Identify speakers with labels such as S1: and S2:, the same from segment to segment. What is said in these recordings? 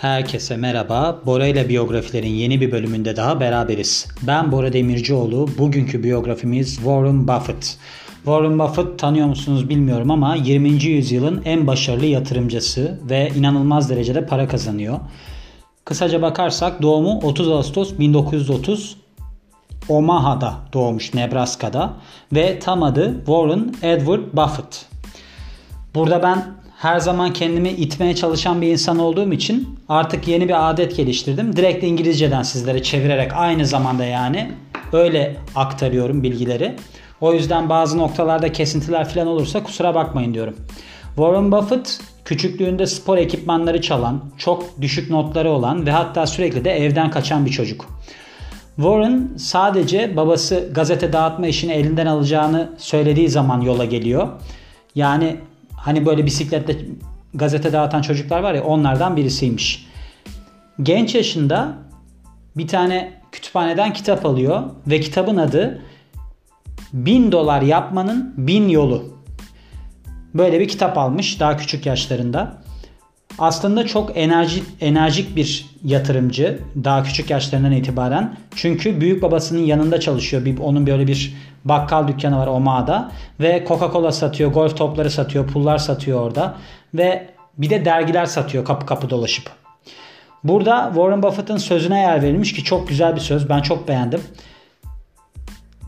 S1: Herkese merhaba. Bora ile biyografilerin yeni bir bölümünde daha beraberiz. Ben Bora Demircioğlu. Bugünkü biyografimiz Warren Buffett. Warren Buffett tanıyor musunuz bilmiyorum ama 20. yüzyılın en başarılı yatırımcısı ve inanılmaz derecede para kazanıyor. Kısaca bakarsak doğumu 30 Ağustos 1930 Omaha'da doğmuş Nebraska'da ve tam adı Warren Edward Buffett. Burada ben her zaman kendimi itmeye çalışan bir insan olduğum için artık yeni bir adet geliştirdim. Direkt İngilizceden sizlere çevirerek aynı zamanda yani öyle aktarıyorum bilgileri. O yüzden bazı noktalarda kesintiler falan olursa kusura bakmayın diyorum. Warren Buffett küçüklüğünde spor ekipmanları çalan, çok düşük notları olan ve hatta sürekli de evden kaçan bir çocuk. Warren sadece babası gazete dağıtma işini elinden alacağını söylediği zaman yola geliyor. Yani hani böyle bisikletle gazete dağıtan çocuklar var ya onlardan birisiymiş. Genç yaşında bir tane kütüphaneden kitap alıyor ve kitabın adı Bin dolar yapmanın bin yolu. Böyle bir kitap almış daha küçük yaşlarında. Aslında çok enerji, enerjik bir yatırımcı daha küçük yaşlarından itibaren. Çünkü büyük babasının yanında çalışıyor. Bir, onun böyle bir bakkal dükkanı var Oma'da ve Coca-Cola satıyor, golf topları satıyor, pullar satıyor orada ve bir de dergiler satıyor kapı kapı dolaşıp. Burada Warren Buffett'ın sözüne yer verilmiş ki çok güzel bir söz. Ben çok beğendim.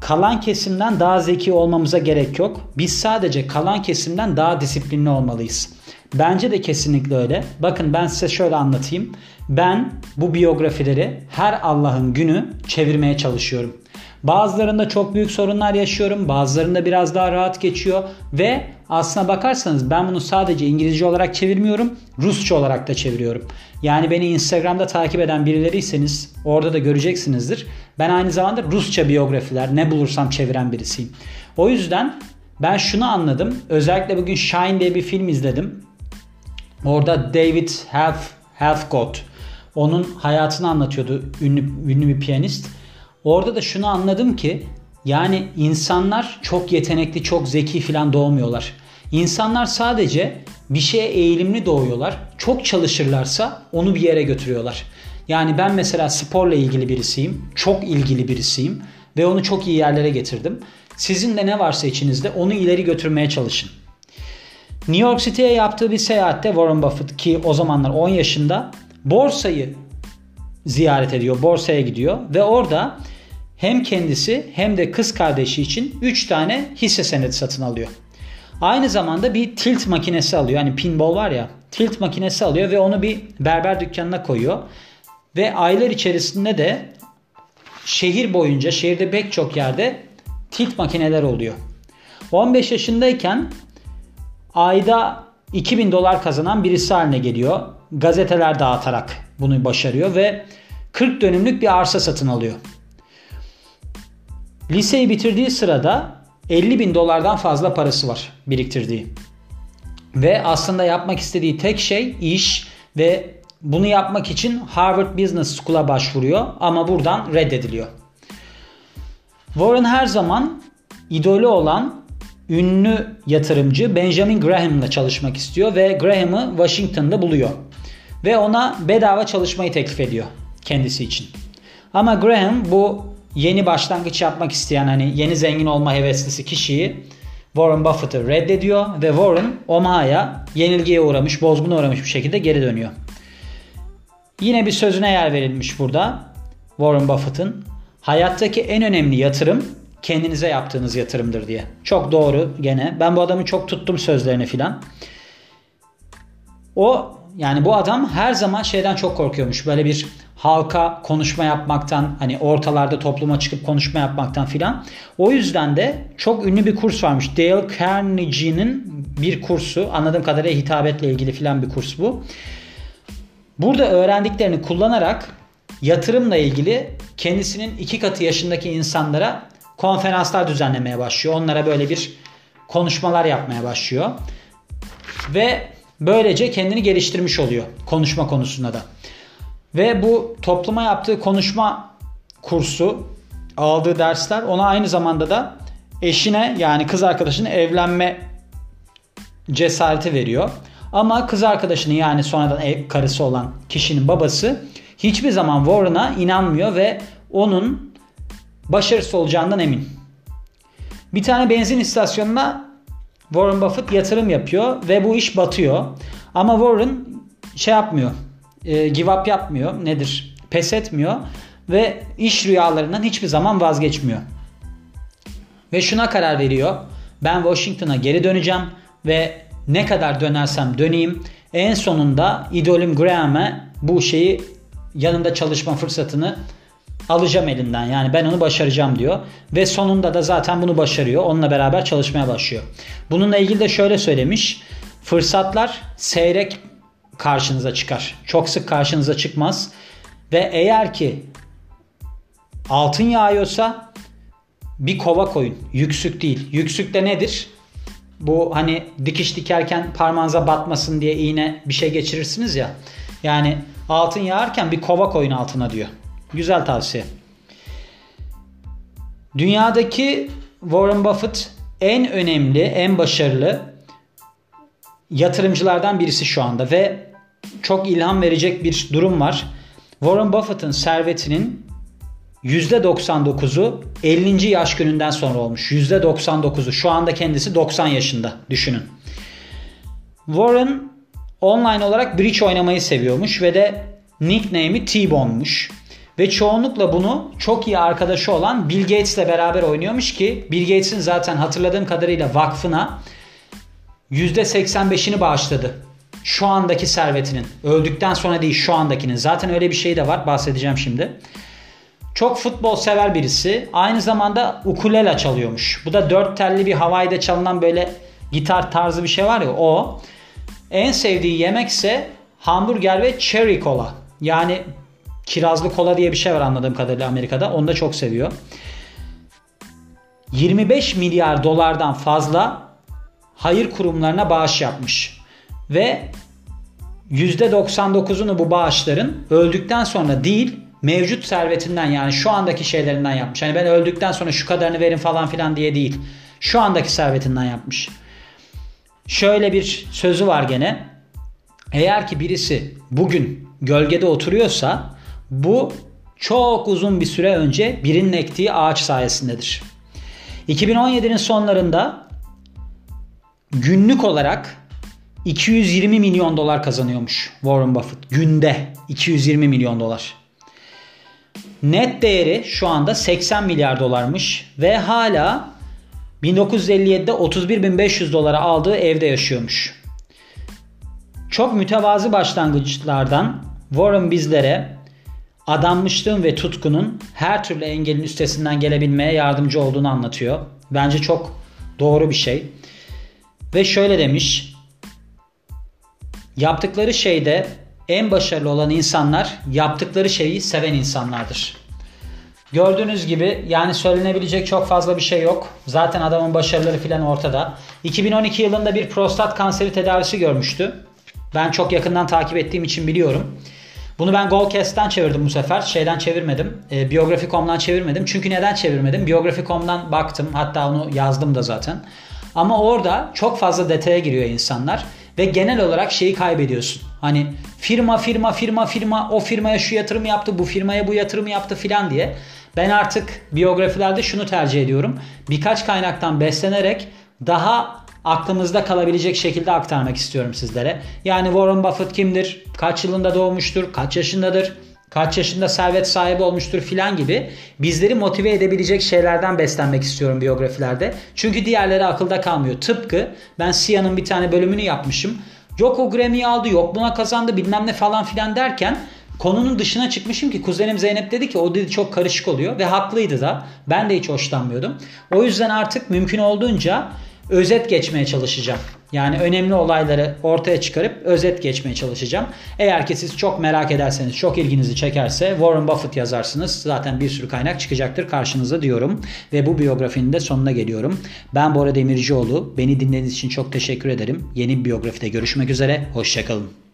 S1: Kalan kesimden daha zeki olmamıza gerek yok. Biz sadece kalan kesimden daha disiplinli olmalıyız. Bence de kesinlikle öyle. Bakın ben size şöyle anlatayım. Ben bu biyografileri her Allah'ın günü çevirmeye çalışıyorum. Bazılarında çok büyük sorunlar yaşıyorum. Bazılarında biraz daha rahat geçiyor. Ve aslına bakarsanız ben bunu sadece İngilizce olarak çevirmiyorum. Rusça olarak da çeviriyorum. Yani beni Instagram'da takip eden birileriyseniz orada da göreceksinizdir. Ben aynı zamanda Rusça biyografiler ne bulursam çeviren birisiyim. O yüzden ben şunu anladım. Özellikle bugün Shine diye bir film izledim. Orada David Half, Halfgott onun hayatını anlatıyordu ünlü, ünlü bir piyanist. Orada da şunu anladım ki yani insanlar çok yetenekli, çok zeki falan doğmuyorlar. İnsanlar sadece bir şeye eğilimli doğuyorlar. Çok çalışırlarsa onu bir yere götürüyorlar. Yani ben mesela sporla ilgili birisiyim. Çok ilgili birisiyim. Ve onu çok iyi yerlere getirdim. Sizin de ne varsa içinizde onu ileri götürmeye çalışın. New York City'ye yaptığı bir seyahatte Warren Buffett ki o zamanlar 10 yaşında borsayı ziyaret ediyor. Borsaya gidiyor ve orada hem kendisi hem de kız kardeşi için 3 tane hisse senedi satın alıyor. Aynı zamanda bir tilt makinesi alıyor. Yani pinball var ya tilt makinesi alıyor ve onu bir berber dükkanına koyuyor. Ve aylar içerisinde de şehir boyunca şehirde pek çok yerde tilt makineler oluyor. 15 yaşındayken ayda 2000 dolar kazanan birisi haline geliyor. Gazeteler dağıtarak bunu başarıyor ve 40 dönümlük bir arsa satın alıyor. Liseyi bitirdiği sırada 50 bin dolardan fazla parası var biriktirdiği. Ve aslında yapmak istediği tek şey iş ve bunu yapmak için Harvard Business School'a başvuruyor ama buradan reddediliyor. Warren her zaman idolü olan ünlü yatırımcı Benjamin Graham'la çalışmak istiyor ve Graham'ı Washington'da buluyor. Ve ona bedava çalışmayı teklif ediyor kendisi için. Ama Graham bu yeni başlangıç yapmak isteyen hani yeni zengin olma heveslisi kişiyi Warren Buffett'ı reddediyor ve Warren Omaha'ya yenilgiye uğramış, bozguna uğramış bir şekilde geri dönüyor. Yine bir sözüne yer verilmiş burada Warren Buffett'ın. Hayattaki en önemli yatırım kendinize yaptığınız yatırımdır diye. Çok doğru gene. Ben bu adamı çok tuttum sözlerini filan. O yani bu adam her zaman şeyden çok korkuyormuş. Böyle bir halka konuşma yapmaktan hani ortalarda topluma çıkıp konuşma yapmaktan filan. O yüzden de çok ünlü bir kurs varmış. Dale Carnegie'nin bir kursu. Anladığım kadarıyla hitabetle ilgili filan bir kurs bu. Burada öğrendiklerini kullanarak yatırımla ilgili kendisinin iki katı yaşındaki insanlara konferanslar düzenlemeye başlıyor. Onlara böyle bir konuşmalar yapmaya başlıyor. Ve böylece kendini geliştirmiş oluyor konuşma konusunda da. Ve bu topluma yaptığı konuşma kursu aldığı dersler ona aynı zamanda da eşine yani kız arkadaşına evlenme cesareti veriyor. Ama kız arkadaşının yani sonradan karısı olan kişinin babası hiçbir zaman Warren'a inanmıyor ve onun başarısı olacağından emin. Bir tane benzin istasyonuna Warren Buffett yatırım yapıyor ve bu iş batıyor. Ama Warren şey yapmıyor. E, give up yapmıyor. Nedir? Pes etmiyor ve iş rüyalarından hiçbir zaman vazgeçmiyor. Ve şuna karar veriyor. Ben Washington'a geri döneceğim ve ne kadar dönersem döneyim en sonunda idolüm Graham'e bu şeyi yanında çalışma fırsatını alacağım elinden. Yani ben onu başaracağım diyor. Ve sonunda da zaten bunu başarıyor. Onunla beraber çalışmaya başlıyor. Bununla ilgili de şöyle söylemiş. Fırsatlar seyrek karşınıza çıkar. Çok sık karşınıza çıkmaz. Ve eğer ki altın yağıyorsa bir kova koyun. Yüksük değil. Yüksük de nedir? Bu hani dikiş dikerken parmağınıza batmasın diye iğne bir şey geçirirsiniz ya. Yani altın yağarken bir kova koyun altına diyor. Güzel tavsiye. Dünyadaki Warren Buffett en önemli, en başarılı yatırımcılardan birisi şu anda ve çok ilham verecek bir durum var. Warren Buffett'ın servetinin %99'u 50. yaş gününden sonra olmuş. %99'u. Şu anda kendisi 90 yaşında düşünün. Warren online olarak bridge oynamayı seviyormuş ve de nickname'i T-Bone'muş. Ve çoğunlukla bunu çok iyi arkadaşı olan Bill Gates'le beraber oynuyormuş ki Bill Gates'in zaten hatırladığım kadarıyla vakfına %85'ini bağışladı. Şu andaki servetinin. Öldükten sonra değil şu andakinin. Zaten öyle bir şey de var bahsedeceğim şimdi. Çok futbol sever birisi. Aynı zamanda ukulele çalıyormuş. Bu da dört telli bir havayda çalınan böyle gitar tarzı bir şey var ya o. En sevdiği yemekse hamburger ve cherry kola. Yani kirazlı kola diye bir şey var anladığım kadarıyla Amerika'da. Onu da çok seviyor. 25 milyar dolardan fazla hayır kurumlarına bağış yapmış. Ve %99'unu bu bağışların öldükten sonra değil mevcut servetinden yani şu andaki şeylerinden yapmış. Hani ben öldükten sonra şu kadarını verin falan filan diye değil. Şu andaki servetinden yapmış. Şöyle bir sözü var gene. Eğer ki birisi bugün gölgede oturuyorsa bu çok uzun bir süre önce birinin ektiği ağaç sayesindedir. 2017'nin sonlarında günlük olarak 220 milyon dolar kazanıyormuş Warren Buffett. Günde 220 milyon dolar. Net değeri şu anda 80 milyar dolarmış ve hala 1957'de 31.500 dolara aldığı evde yaşıyormuş. Çok mütevazı başlangıçlardan Warren bizlere adanmışlığın ve tutkunun her türlü engelin üstesinden gelebilmeye yardımcı olduğunu anlatıyor. Bence çok doğru bir şey. Ve şöyle demiş. Yaptıkları şeyde en başarılı olan insanlar yaptıkları şeyi seven insanlardır. Gördüğünüz gibi yani söylenebilecek çok fazla bir şey yok. Zaten adamın başarıları filan ortada. 2012 yılında bir prostat kanseri tedavisi görmüştü. Ben çok yakından takip ettiğim için biliyorum. Bunu ben Golcast'ten çevirdim bu sefer. Şeyden çevirmedim. E, Biyografi.com'dan çevirmedim. Çünkü neden çevirmedim? Biyografi.com'dan baktım. Hatta onu yazdım da zaten. Ama orada çok fazla detaya giriyor insanlar. Ve genel olarak şeyi kaybediyorsun. Hani firma firma firma firma o firmaya şu yatırım yaptı bu firmaya bu yatırım yaptı filan diye. Ben artık biyografilerde şunu tercih ediyorum. Birkaç kaynaktan beslenerek daha aklımızda kalabilecek şekilde aktarmak istiyorum sizlere. Yani Warren Buffett kimdir? Kaç yılında doğmuştur? Kaç yaşındadır? Kaç yaşında servet sahibi olmuştur filan gibi bizleri motive edebilecek şeylerden beslenmek istiyorum biyografilerde. Çünkü diğerleri akılda kalmıyor. Tıpkı ben Sia'nın bir tane bölümünü yapmışım. Yok o Grammy aldı, yok buna kazandı bilmem ne falan filan derken konunun dışına çıkmışım ki kuzenim Zeynep dedi ki o dedi çok karışık oluyor ve haklıydı da. Ben de hiç hoşlanmıyordum. O yüzden artık mümkün olduğunca özet geçmeye çalışacağım. Yani önemli olayları ortaya çıkarıp özet geçmeye çalışacağım. Eğer ki siz çok merak ederseniz, çok ilginizi çekerse Warren Buffett yazarsınız. Zaten bir sürü kaynak çıkacaktır karşınıza diyorum. Ve bu biyografinin de sonuna geliyorum. Ben Bora Demircioğlu. Beni dinlediğiniz için çok teşekkür ederim. Yeni bir biyografide görüşmek üzere. Hoşçakalın.